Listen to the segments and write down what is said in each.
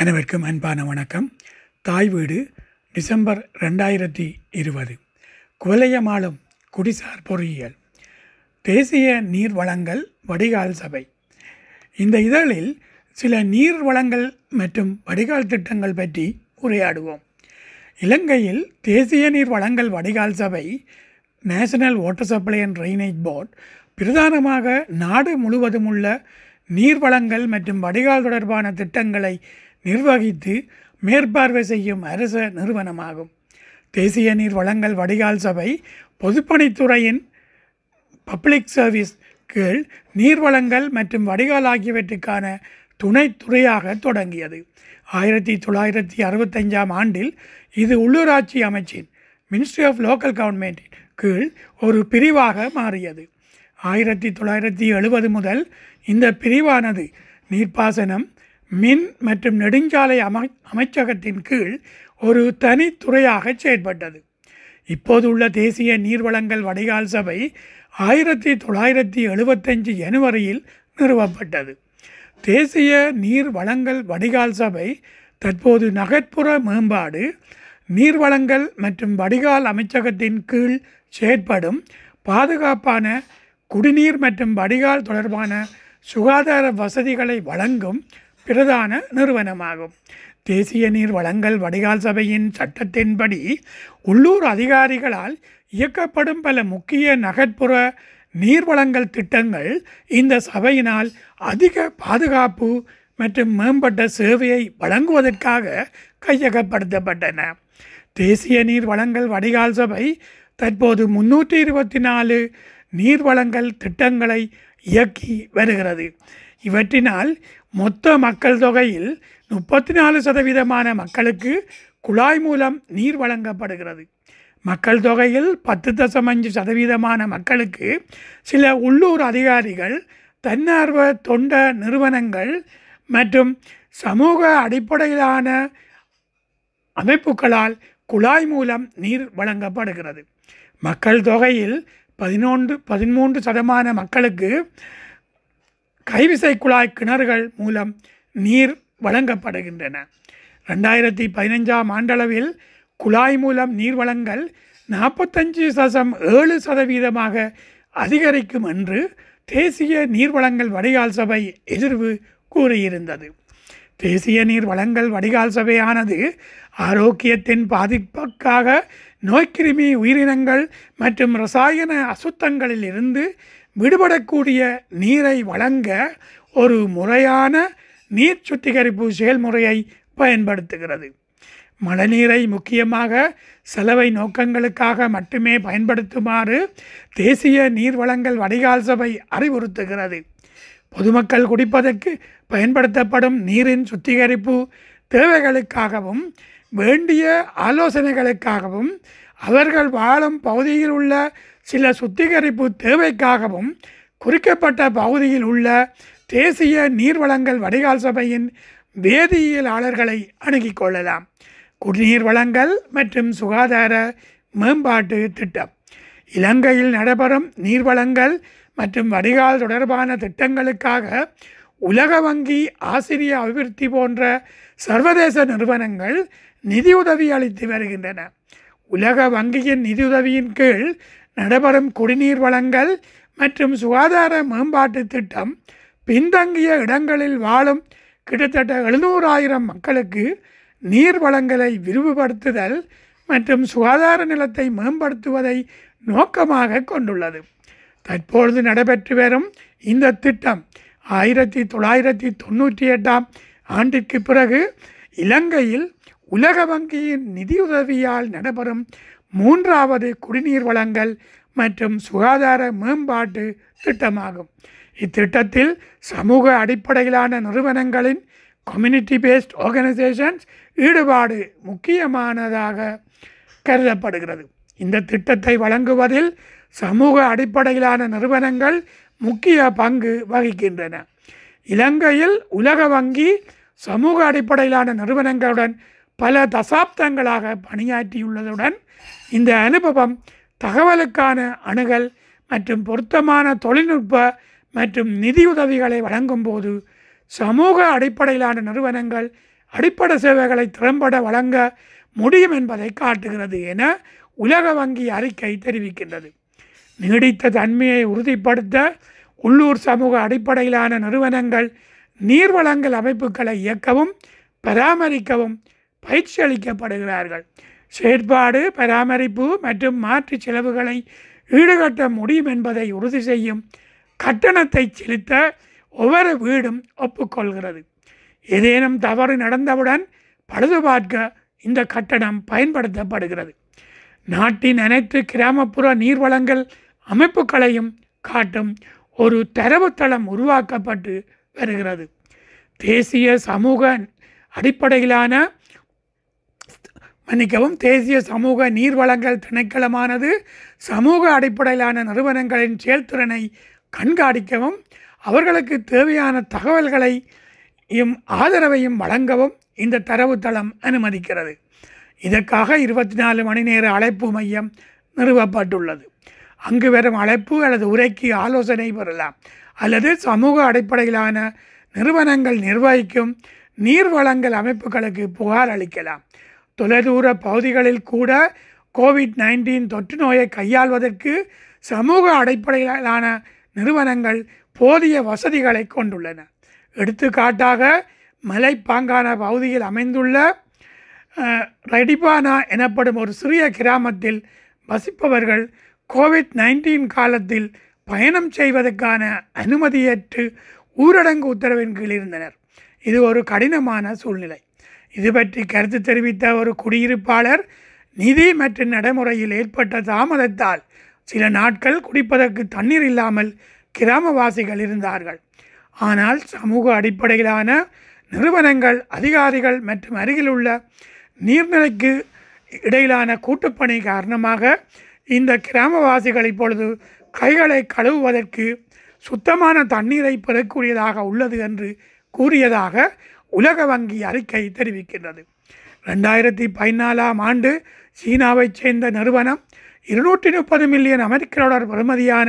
அனைவருக்கும் அன்பான வணக்கம். தாய் வீடு டிசம்பர் ரெண்டாயிரத்தி இருபது. குவலையமாளும் குடிசார் பொறியியல். தேசிய நீர் வளங்கள் வடிகால் சபை. இந்த இதழில் சில நீர் வளங்கள் மற்றும் வடிகால் திட்டங்கள் பற்றி உரையாடுவோம். இலங்கையில் தேசிய நீர் வளங்கள் வடிகால் சபை national water supply and drainage board பிரதானமாக நாடு முழுவதும் உள்ள நீர் வளங்கள் மற்றும் வடிகால் தொடர்பான திட்டங்களை நிர்வகித்து மேற்பார்வை செய்யும் அரச நிறுவனமாகும். தேசிய நீர் வளங்கள் வடிகால் சபை பொதுப்பணித்துறையின் பப்ளிக் சர்வீஸ் கீழ் நீர்வளங்கள் மற்றும் வடிகால் ஆகியவற்றுக்கான துணைத்துறையாக தொடங்கியது. ஆயிரத்தி தொள்ளாயிரத்தி அறுபத்தஞ்சாம் ஆண்டில் இது உள்ளூராட்சி அமைச்சின் மினிஸ்ட்ரி ஆஃப் லோக்கல் கவர்மெண்ட்டின் கீழ் ஒரு பிரிவாக மாறியது. ஆயிரத்தி தொள்ளாயிரத்தி எழுபது முதல் இந்த பிரிவானது நீர்ப்பாசனம் மின் மற்றும் நெடுஞ்சாலை அமை அமைச்சகத்தின் கீழ் ஒரு தனித்துறையாக செயற்பட்டது. இப்போது உள்ள தேசிய நீர்வளங்கள் வடிகால் சபை ஆயிரத்தி தொள்ளாயிரத்தி எழுபத்தஞ்சு ஜனவரியில் நிறுவப்பட்டது. தேசிய நீர் வளங்கள் வடிகால் சபை தற்போது நகர்ப்புற மேம்பாடு நீர்வளங்கள் மற்றும் வடிகால் அமைச்சகத்தின் கீழ் செயற்படும் பாதுகாப்பான குடிநீர் மற்றும் வடிகால் தொடர்பான சுகாதார வசதிகளை வழங்கும் பிரதான நிறுவனமாகும். தேசிய நீர் வளங்கள் வடிகால் சபையின் சட்டத்தின்படி உள்ளூர் அதிகாரிகளால் இயக்கப்படும் பல முக்கிய நகர்ப்புற நீர்வளங்கள் திட்டங்கள் இந்த சபையினால் அதிக பாதுகாப்பு மற்றும் மேம்பட்ட சேவையை வழங்குவதற்காக கையகப்படுத்தப்பட்டன. தேசிய நீர் வளங்கள் வடிகால் சபை தற்போது முன்னூற்றி இருபத்தி நாலு நீர்வளங்கள் திட்டங்களை இயக்கி வருகிறது. இவற்றினால் மொத்த மக்கள் தொகையில் முப்பத்தி நாலு சதவீதமான மக்களுக்கு குழாய் மூலம் நீர் வழங்கப்படுகிறது. மக்கள் தொகையில் பத்து தசம் அஞ்சு சதவீதமான மக்களுக்கு சில உள்ளூர் அதிகாரிகள் தன்னார்வ தொண்ட நிறுவனங்கள் மற்றும் சமூக அடிப்படையிலான அமைப்புகளால் குழாய் மூலம் நீர் வழங்கப்படுகிறது. மக்கள் தொகையில் பதினொன்று பதிமூன்று சதமான மக்களுக்கு கைவிசை குழாய் கிணறுகள் மூலம் நீர் வழங்கப்படுகின்றன. ரெண்டாயிரத்தி பதினஞ்சாம் ஆண்டளவில் குழாய் மூலம் நீர் வழங்கல் நாற்பத்தஞ்சு சதம் ஏழு சதவீதமாக அதிகரிக்கும் என்று தேசிய நீர் வழங்கல் வடிகால் சபை எதிர்வு கூறியிருந்தது. தேசிய நீர் வளங்கள் வடிகால் சபையானது ஆரோக்கியத்தின் பாதிப்புக்காக நோய்க்கிருமி உயிரினங்கள் மற்றும் ரசாயன அசுத்தங்களில் இருந்து விடுபடக்கூடிய நீரை வழங்க ஒரு முறையான நீர் சுத்திகரிப்பு செயல்முறையை பயன்படுத்துகிறது. மழைநீரை முக்கியமாக செலவை நோக்கங்களுக்காக மட்டுமே பயன்படுத்துமாறு தேசிய நீர் வழங்கல் வடிகால் சபை அறிவுறுத்துகிறது. பொதுமக்கள் குடிப்பதற்கு பயன்படுத்தப்படும் நீரின் சுத்திகரிப்பு தேவைகளுக்காகவும் வேண்டிய ஆலோசனைகளுக்காகவும் அவர்கள் வாழும் பகுதியில் உள்ள சில சுத்திகரிப்பு தேவைக்காகவும் குறிக்கப்பட்ட பகுதியில் உள்ள தேசிய நீர்வளங்கள் வடிகால் சபையின் வேதியியலாளர்களை அணுகிக் கொள்ளலாம். குடிநீர் வளங்கள் மற்றும் சுகாதார மேம்பாட்டு திட்டம். இலங்கையில் நடைபெறும் நீர்வளங்கள் மற்றும் வடிகால் தொடர்பான திட்டங்களுக்காக உலக வங்கி ஆசிரிய அபிவிருத்தி போன்ற சர்வதேச நிறுவனங்கள் நிதியுதவி அளித்து வருகின்றன. உலக வங்கியின் நிதியுதவியின் கீழ் நடைபெறும் குடிநீர் வளங்கள் மற்றும் சுகாதார மேம்பாட்டு திட்டம் பின்தங்கிய இடங்களில் வாழும் கிட்டத்தட்ட எழுநூறாயிரம் மக்களுக்கு நீர் வளங்களை விரிவுபடுத்துதல் மற்றும் சுகாதார நிலத்தை மேம்படுத்துவதை நோக்கமாக கொண்டுள்ளது. தற்பொழுது நடைபெற்று வரும் இந்த திட்டம் ஆயிரத்தி தொள்ளாயிரத்தி தொண்ணூற்றி எட்டாம் ஆண்டிற்கு பிறகு இலங்கையில் உலக வங்கியின் நிதியுதவியால் நடைபெறும் மூன்றாவது குடிநீர் வளங்கள் மற்றும் சுகாதார மேம்பாட்டு திட்டமாகும். இத்திட்டத்தில் சமூக அடிப்படையிலான நிறுவனங்களின் கம்யூனிட்டி பேஸ்ட் ஆர்கனைசேஷன்ஸ் ஈடுபாடு முக்கியமானதாக கருதப்படுகிறது. இந்த திட்டத்தை வழங்குவதில் சமூக அடிப்படையிலான நிறுவனங்கள் முக்கிய பங்கு வகிக்கின்றன. இலங்கையில் உலக வங்கி சமூக அடிப்படையிலான நிறுவனங்களுடன் பல தசாப்தங்களாக பணியாற்றியுள்ளதுடன் இந்த அனுபவம் தகவலுக்கான அணுகல் மற்றும் பொருத்தமான தொழில்நுட்ப மற்றும் நிதியுதவிகளை வழங்கும்போது சமூக அடிப்படையிலான நிறுவனங்கள் அடிப்படை சேவைகளை திறம்பட வழங்க முடியும் என்பதை காட்டுகிறது என உலக வங்கி அறிக்கை தெரிவிக்கின்றது. நீடித்த தன்மையை உறுதிப்படுத்த உள்ளூர் சமூக அடிப்படையிலான நிறுவனங்கள் நீர்வளங்கள் அமைப்புகளை இயக்கவும் பராமரிக்கவும் பயிற்சி அளிக்கப்படுகிறார்கள் செயற்பாடு பராமரிப்பு மற்றும் மாற்று செலவுகளை ஈடுகட்ட முடியும் என்பதை உறுதி செய்யும் கட்டணத்தை செலுத்த ஒவ்வொரு வீடும் ஒப்புக்கொள்கிறது. ஏதேனும் தவறு நடந்தவுடன் பழுது பார்க்க இந்த கட்டணம் பயன்படுத்தப்படுகிறது. நாட்டின் அனைத்து கிராமப்புற நீர்வளங்கள் அமைப்புகளையும் காட்டும் ஒரு தரவுத்தளம் உருவாக்கப்பட்டு வருகிறது. தேசிய சமூக அடிப்படையிலான மன்னிக்கவும் தேசிய சமூக நீர்வளங்கள் திணைக்களமானது சமூக அடிப்படையிலான நிறுவனங்களின் செயல்திறனை கண்காணிக்கவும் அவர்களுக்கு தேவையான தகவல்களையும் ஆதரவையும் வழங்கவும் இந்த தரவுத்தளம் அனுமதிக்கிறது. இதற்காக இருபத்தி நாலு மணி நேர அழைப்பு மையம் நிறுவப்பட்டுள்ளது. அங்கு வரும் அழைப்பு அல்லது உரைக்கு ஆலோசனை பெறலாம். அல்லது சமூக அடிப்படையிலான நிறுவனங்கள் நிர்வகிக்கும் நீர் வளங்கள் அமைப்புகளுக்கு புகார் அளிக்கலாம். தொலைதூர பகுதிகளில் கூட கோவிட் நைன்டீன் தொற்று நோயை கையாள்வதற்கு சமூக அடிப்படையிலான நிறுவனங்கள் போதிய வசதிகளை கொண்டுள்ளன. எடுத்துக்காட்டாக மலைப்பாங்கான பகுதியில் அமைந்துள்ள ரெடிபானா எனப்படும் ஒரு சிறிய கிராமத்தில் வசிப்பவர்கள் கோவிட் நைன்டீன் காலத்தில் பயணம் செய்வதற்கான அனுமதியற்று ஊரடங்கு உத்தரவின் கீழ் இருந்தனர். இது ஒரு கடினமான சூழ்நிலை. இது பற்றி கருத்து தெரிவித்த ஒரு குடியிருப்பாளர் நிதி மற்றும் நடைமுறையில் ஏற்பட்ட தாமதத்தால் சில நாட்கள் குடிப்பதற்கு தண்ணீர் இல்லாமல் கிராமவாசிகள் இருந்தார்கள். ஆனால் சமூக அடிப்படையிலான நிறுவனங்கள் அதிகாரிகள் மற்றும் அருகிலுள்ள நீர்நிலைக்கு இடையிலான கூட்டுப்பணி காரணமாக இந்த கிராமவாசிகள் இப்பொழுது கைகளை கழுவுவதற்கு சுத்தமான தண்ணீரை பெறக்கூடியதாக உள்ளது என்று கூறியதாக உலக வங்கி அறிக்கை தெரிவிக்கின்றது. ரெண்டாயிரத்தி பதினாலாம் ஆண்டு சீனாவைச் சேர்ந்த நிறுவனம் இருநூற்றி முப்பது மில்லியன் அமெரிக்க டாலர் பெறுமதியான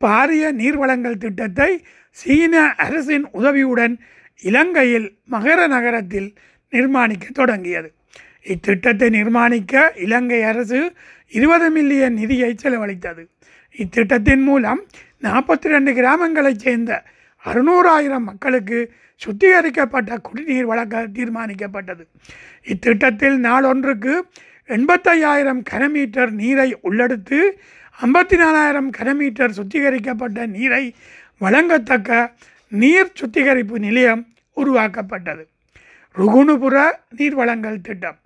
பாரிய நீர்வளங்கள் திட்டத்தை சீன அரசின் உதவியுடன் இலங்கையில் மகர நகரத்தில் நிர்மாணிக்க தொடங்கியது. இத்திட்டத்தை நிர்மாணிக்க இலங்கை அரசு இருபது மில்லியன் நிதியை செலவழித்தது இத்திட்டத்தின் மூலம் நாற்பத்தி ரெண்டு கிராமங்களைச் சேர்ந்த அறுநூறாயிரம் மக்களுக்கு சுத்திகரிக்கப்பட்ட குடிநீர் வழங்க தீர்மானிக்கப்பட்டது. இத்திட்டத்தில் நாளொன்றுக்கு எண்பத்தையாயிரம் கனமீட்டர் நீரை உள்ளெடுத்து ஐம்பத்தி நாலாயிரம் கனமீட்டர் சுத்திகரிக்கப்பட்ட நீரை வழங்கத்தக்க நீர் சுத்திகரிப்பு நிலையம் உருவாக்கப்பட்டது. ருகுணுபுர நீர்வளங்கள் திட்டம்.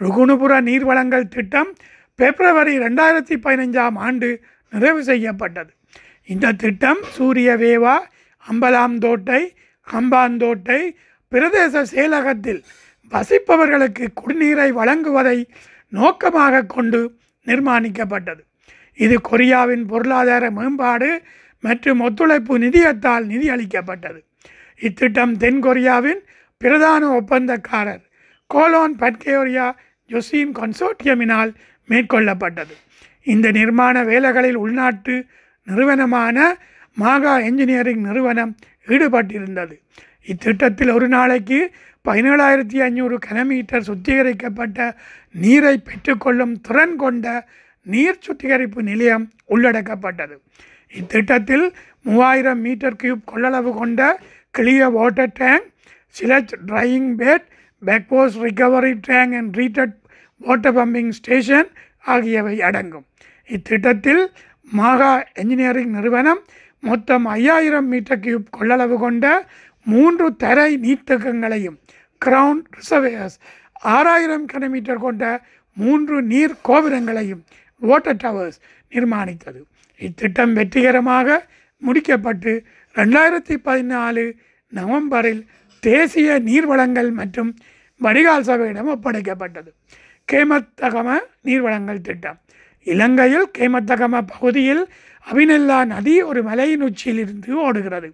ருகுணுபுர நீர்வளங்கள் திட்டம் பிப்ரவரி ரெண்டாயிரத்தி பதினைஞ்சாம் ஆண்டு நிறைவு செய்யப்பட்டது. இந்த திட்டம் சூரிய வேவா அம்பலாந்தோட்டை கம்பாந்தோட்டை பிரதேச செயலகத்தில் வசிப்பவர்களுக்கு குடிநீரை வழங்குவதை நோக்கமாக கொண்டு நிர்மாணிக்கப்பட்டது. இது கொரியாவின் பொருளாதார மேம்பாடு மற்றும் ஒத்துழைப்பு நிதியத்தால் நிதியளிக்கப்பட்டது. இத்திட்டம் தென்கொரியாவின் பிரதான ஒப்பந்தக்காரர் கோலோன் பட்கேரியா ஜொசீன் கன்சோர்டியமினால் மேற்கொள்ளப்பட்டது. இந்த நிர்மாண வேலைகளில் உள்நாட்டு நிறுவனமான மாகா என்ஜினியரிங் நிறுவனம் ஈடுபட்டிருந்தது. இத்திட்டத்தில் ஒரு நாளைக்கு பதினேழாயிரத்தி ஐநூறு கனமீட்டர் சுத்திகரிக்கப்பட்ட நீரை பெற்றுக்கொள்ளும் திறன் கொண்ட நீர் சுத்திகரிப்பு நிலையம் உள்ளடக்கப்பட்டது. இத்திட்டத்தில் மூவாயிரம் மீட்டர் கியூப் கொள்ளளவு கொண்ட clear water tank sludge drying bed backwash recovery tank and treated water pumping station ஆகியவை அடங்கும். இத்திட்டத்தில் மாகா என்ஜினியரிங் நிறுவனம் மொத்தம் ஐயாயிரம் மீட்டர் கியூப் கொள்ளளவு கொண்ட மூன்று தரை நீர்த்தகங்களையும் கிரவுண்ட் ரிசர்வேயர்ஸ் ஆறாயிரம் கிலோமீட்டர் கொண்ட மூன்று நீர் கோபுரங்களையும் வாட்டர் டவர்ஸ் நிர்மாணித்தது. இத்திட்டம் வெற்றிகரமாக முடிக்கப்பட்டு ரெண்டாயிரத்தி பதினாலு நவம்பரில் தேசிய நீர்வளங்கள் மற்றும் வடிகால் சபையிடம் ஒப்படைக்கப்பட்டது. கேமத்தகம நீர்வளங்கள் திட்டம். இலங்கையில் கேமத்தகம பகுதியில் அபிநல்லா நதி ஒரு மலையின் உச்சியிலிருந்து ஓடுகிறது.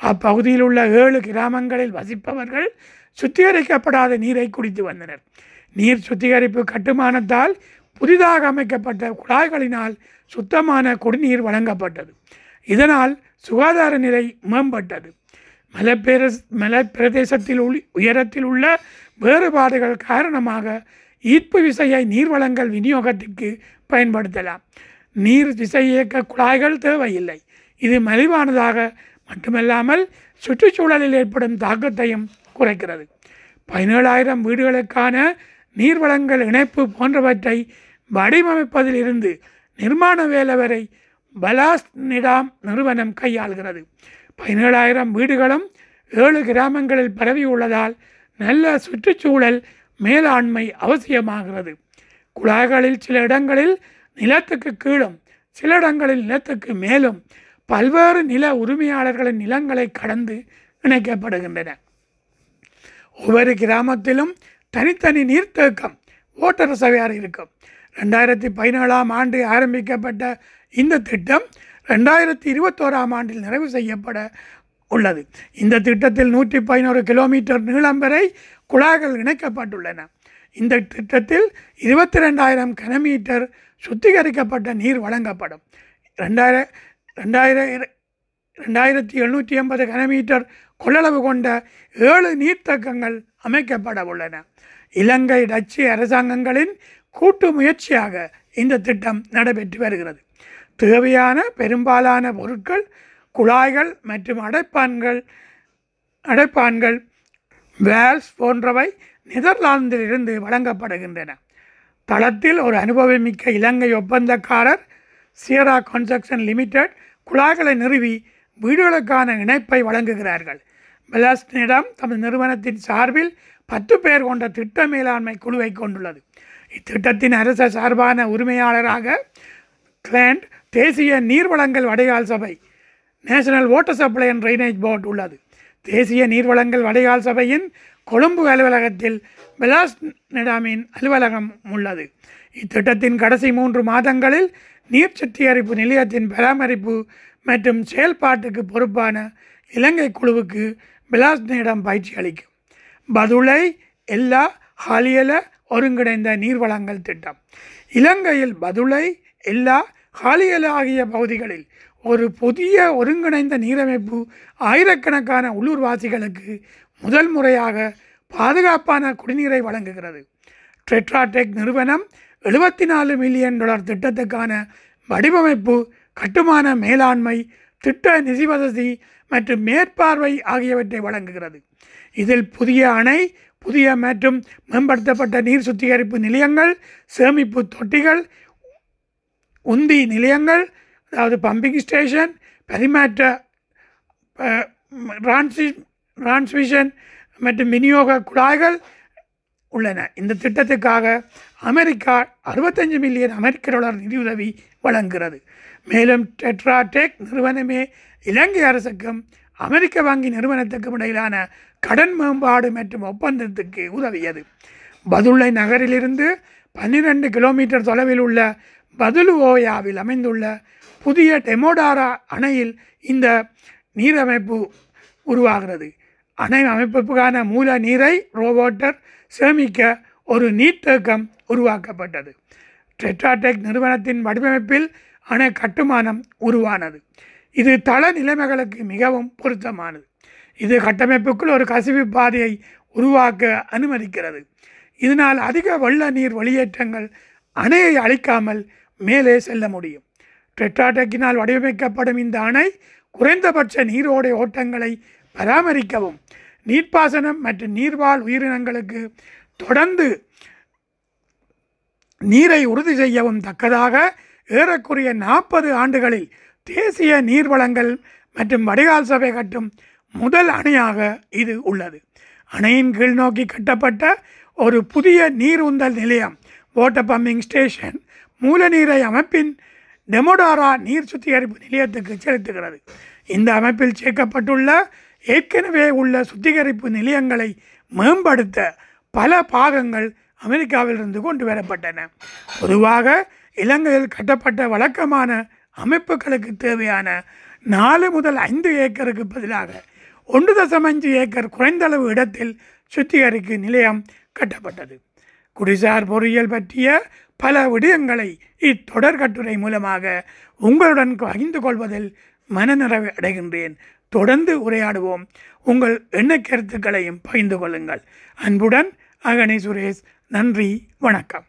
அப்பகுதியில் உள்ள ஏழு கிராமங்களில் வசிப்பவர்கள் சுத்திகரிக்கப்படாத நீரை குடித்து வந்தனர். நீர் சுத்திகரிப்பு கட்டுமானத்தால் புதிதாக அமைக்கப்பட்ட குழாய்களினால் சுத்தமான குடிநீர் வழங்கப்பட்டது. இதனால் சுகாதார நிலை மேம்பட்டது. மலைப்பிர மலைப்பிரதேசத்தில் உள் உயரத்தில் உள்ள வேறுபாடுகள் காரணமாக ஈர்ப்பு விசையை நீர்வளங்கள் விநியோகத்திற்கு பயன்படுத்தலாம். நீர் விசையியக்க குழாய்கள் தேவையில்லை. இது மலிவானதாக மட்டுமல்லாமல் சுற்றுச்சூழலில் ஏற்படும் தாக்கத்தையும் குறைக்கிறது. பதினேழாயிரம் வீடுகளுக்கான நீர்வளங்கள் இணைப்பு போன்றவற்றை வடிவமைப்பதில் இருந்து நிர்மாண வேலை வரை பலாஸ்ட் நிடாம் நிறுவனம் கையாள்கிறது. பதினேழாயிரம் வீடுகளும் ஏழு கிராமங்களில் பரவியுள்ளதால் நல்ல சுற்றுச்சூழல் மேலாண்மை அவசியமாகிறது. குழாய்களில் சில இடங்களில் நிலத்துக்கு கீழும் சில இடங்களில் நிலத்துக்கு மேலும் பல்வேறு நில உரிமையாளர்களின் நிலங்களை கடந்து இணைக்கப்படுகின்றன. ஒவ்வொரு கிராமத்திலும் தனித்தனி நீர்த்தேக்கம் ஓட்டர் சவையார் இருக்கும். ரெண்டாயிரத்தி பதினேழாம் ஆண்டு ஆரம்பிக்கப்பட்ட இந்த திட்டம் ரெண்டாயிரத்தி இருபத்தோராம் ஆண்டில் நிறைவு செய்யப்பட உள்ளது. இந்த திட்டத்தில் நூற்றி பதினோரு கிலோமீட்டர் நீளம் வரை குழாய்கள் இணைக்கப்பட்டுள்ளன. இந்த திட்டத்தில் இருபத்தி ரெண்டாயிரம் கனமீட்டர் சுத்திகரிக்கப்பட்ட நீர் வழங்கப்படும். ரெண்டாயிர ரெண்டாயிர ரெண்டாயிரத்தி எழுநூற்றி எண்பது கனமீட்டர் கொள்ளளவு கொண்ட ஏழு நீர்த்தக்கங்கள் அமைக்கப்பட உள்ளன. இலங்கை டச்சு அரசாங்கங்களின் கூட்டு முயற்சியாக இந்த திட்டம் நடைபெற்று வருகிறது. தேவையான பெரும்பாலான பொருட்கள் குழாய்கள் மற்றும் அடைப்பான்கள் அடைப்பான்கள் வேல்ஸ் போன்றவை நெதர்லாந்திலிருந்து வழங்கப்படுகின்றன. தளத்தில் ஒரு அனுபவமிக்க இலங்கை ஒப்பந்தக்காரர் சியரா கன்ஸ்ட்ரக்ஷன் லிமிடெட் குழாய்களை நிறுவி வீடுகளுக்கான இணைப்பை வழங்குகிறார்கள். பெலாஸ்டினிடம் தமது நிறுவனத்தின் சார்பில் பத்து பேர் கொண்ட திட்ட மேலாண்மை குழுவை கொண்டுள்ளது. இத்திட்டத்தின் அரச சார்பான உரிமையாளராக கிளாண்ட் தேசிய நீர்வளங்கள் வடைகால் சபை National Water Supply and Drainage Board உள்ளது. தேசிய நீர்வளங்கள் வடைகால் சபையின் கொழும்பு அலுவலகத்தில் பிலாஸ் நிடாமின் அலுவலகம் உள்ளது. இத்திட்டத்தின் கடைசி மூன்று மாதங்களில் நீர் சுத்திகரிப்பு நிலையத்தின் பராமரிப்பு மற்றும் செயல்பாட்டுக்கு பொறுப்பான இலங்கை குழுவுக்கு பிலாஸ்னிடம் பயிற்சி அளிக்கும். பதுளை எல்லா ஹாலியல ஒருங்கிணைந்த நீர்வளங்கள் திட்டம். இலங்கையில் பதுளை எல்லா ஹாலியல ஆகிய பகுதிகளில் ஒரு புதிய ஒருங்கிணைந்த நீரமைப்பு ஆயிரக்கணக்கான உள்ளூர்வாசிகளுக்கு முதல் முறையாக பாதுகாப்பான குடிநீரை வழங்குகிறது. ட்ரெட்ராடெக் நிறுவனம் எழுபத்தி நாலு மில்லியன் டாலர் திட்டத்துக்கான வடிவமைப்பு கட்டுமான மேலாண்மை திட்ட நிதி வசதி மற்றும் மேற்பார்வை ஆகியவற்றை வழங்குகிறது. இதில் புதிய அணை புதிய மற்றும் மேம்படுத்தப்பட்ட நீர் சுத்திகரிப்பு நிலையங்கள் சேமிப்பு தொட்டிகள் உந்தி நிலையங்கள் அதாவது பம்பிங் ஸ்டேஷன் பரிமாற்ற டிரான்சி டிரான்ஸ்மிஷன் மற்றும் விநியோக குழாய்கள் உள்ளன. இந்த திட்டத்துக்காக அமெரிக்கா அறுபத்தஞ்சு மில்லியன் அமெரிக்க டாலர் நிதியுதவி வழங்குகிறது. மேலும் டெட்ராடெக் நிறுவனமே இலங்கை அரசுக்கும் அமெரிக்க வங்கி நிறுவனத்துக்கும் இடையிலான கடன் மேம்பாடு மற்றும் ஒப்பந்தத்துக்கு உதவியது. பதுளை நகரிலிருந்து பன்னிரெண்டு கிலோமீட்டர் தொலைவில் உள்ள பதுலுவோயாவில் அமைந்துள்ள புதிய டெமோடாரா அணையில் இந்த நீரமைப்பு உருவாகிறது. அணை அமைப்புக்கான மூல நீரை ரோபோட்டர் சேமிக்க ஒரு நீர்த்தேக்கம் உருவாக்கப்பட்டது. டெட்ராடெக் நிறுவனத்தின் வடிவமைப்பில் அணை கட்டுமானம் உருவானது. இது தள நிலைமைகளுக்கு மிகவும் பொருத்தமானது. இது கட்டமைப்புக்குள் ஒரு கசிவு பாதையை உருவாக்க அனுமதிக்கிறது. இதனால் அதிக வெள்ள நீர் வெளியேற்றங்கள் அணையை அழிக்காமல் மேலே செல்ல முடியும். டெட்ராடெக்கினால் வடிவமைக்கப்படும் இந்த அணை குறைந்தபட்ச நீரோடை ஓட்டங்களை பராமரிக்கவும். நீர்ப்பாசனம் மற்றும் நீர்வாழ் உயிரினங்களுக்கு தொடர்ந்து நீரை உறுதி செய்யவும் தக்கதாக ஏறக்குறைய நாற்பது ஆண்டுகளில் தேசிய நீர்வளங்கள் மற்றும் வடிகால் சபை கட்டும் முதல் அணையாக இது உள்ளது. அணையின் கீழ் நோக்கி கட்டப்பட்ட ஒரு புதிய நீர் உந்தல் நிலையம் வாட்டர் பம்பிங் ஸ்டேஷன் மூல நீரை அமைப்பின் டெமோடாரா நீர் சுத்திகரிப்பு நிலையத்துக்கு செலுத்துகிறது. இந்த அமைப்பில் சேர்க்கப்பட்டுள்ள ஏற்கனவே உள்ள சுத்திகரிப்பு நிலையங்களை மேம்படுத்த பல பாகங்கள் அமெரிக்காவிலிருந்து கொண்டு வரப்பட்டன. பொதுவாக இலங்கையில் கட்டப்பட்ட வழக்கமான அமைப்புகளுக்கு தேவையான நாலு முதல் ஐந்து ஏக்கருக்கு பதிலாக ஒன்று தசம் அஞ்சு ஏக்கர் குறைந்தளவு இடத்தில் சுத்திகரிப்பு நிலையம் கட்டப்பட்டது. குடிசார் பொறியியல் பற்றிய பல விடயங்களை இத்தொடர் கட்டுரை மூலமாக உங்களுடன் பகிர்ந்து கொள்வதில் மனநிறைவு அடைகின்றேன். தொடர்ந்து உரையாடுவோம். உங்கள் எண்ண கருத்துக்களையும் பகிர்ந்து கொள்ளுங்கள். அன்புடன் அகனி சுரேஷ். நன்றி. வணக்கம்.